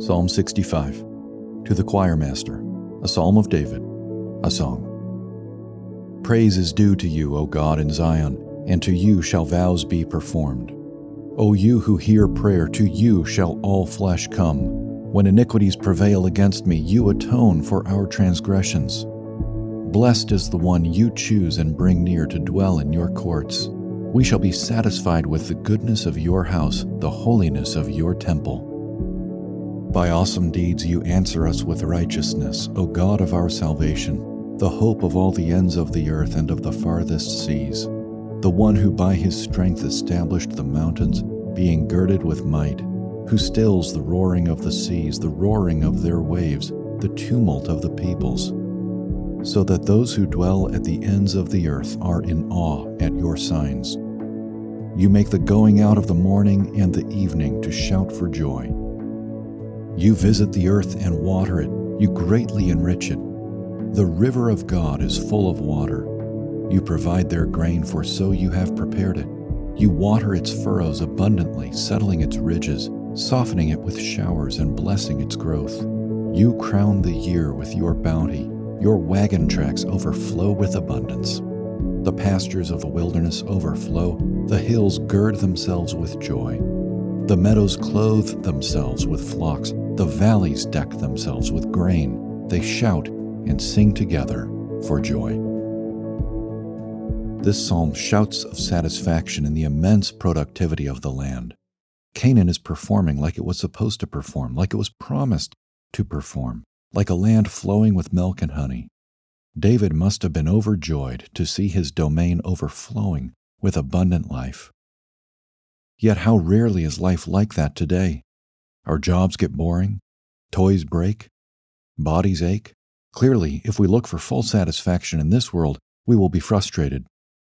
Psalm 65 To the choir master, a psalm of David, a song. Praise is due to you, O God in Zion, and to you shall vows be performed. O you who hear prayer, to you shall all flesh come. When iniquities prevail against me, you atone for our transgressions. Blessed is the one you choose and bring near to dwell in your courts. We shall be satisfied with the goodness of your house, the holiness of your temple. By awesome deeds you answer us with righteousness, O God of our salvation, the hope of all the ends of the earth and of the farthest seas, the one who by his strength established the mountains, being girded with might, who stills the roaring of the seas, the roaring of their waves, the tumult of the peoples, so that those who dwell at the ends of the earth are in awe at your signs. You make the going out of the morning and the evening to shout for joy. You visit the earth and water it, you greatly enrich it. The river of God is full of water. You provide their grain, for so you have prepared it. You water its furrows abundantly, settling its ridges, softening it with showers, and blessing its growth. You crown the year with your bounty. Your wagon tracks overflow with abundance. The pastures of the wilderness overflow. The hills gird themselves with joy. The meadows clothe themselves with flocks. The valleys deck themselves with grain. They shout and sing together for joy. This psalm shouts of satisfaction in the immense productivity of the land. Canaan is performing like it was supposed to perform, like it was promised to perform, like a land flowing with milk and honey. David must have been overjoyed to see his domain overflowing with abundant life. Yet, how rarely is life like that today? Our jobs get boring, toys break, bodies ache. Clearly, if we look for full satisfaction in this world, we will be frustrated.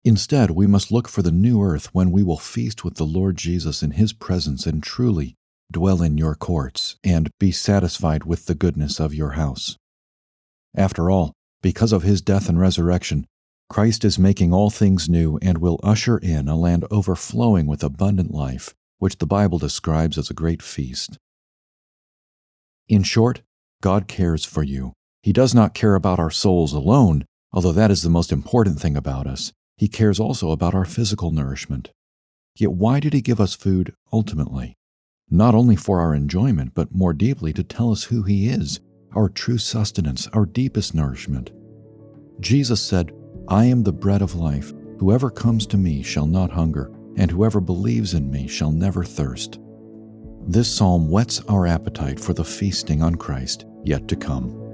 Instead, we must look for the new earth when we will feast with the Lord Jesus in his presence and truly dwell in your courts and be satisfied with the goodness of your house. After all, because of his death and resurrection, Christ is making all things new and will usher in a land overflowing with abundant life, which the Bible describes as a great feast. In short, God cares for you. He does not care about our souls alone, although that is the most important thing about us. He cares also about our physical nourishment. Yet why did He give us food ultimately? Not only for our enjoyment, but more deeply to tell us who He is, our true sustenance, our deepest nourishment. Jesus said, I am the bread of life. Whoever comes to me shall not hunger, and whoever believes in me shall never thirst. This psalm whets our appetite for the feasting on Christ yet to come.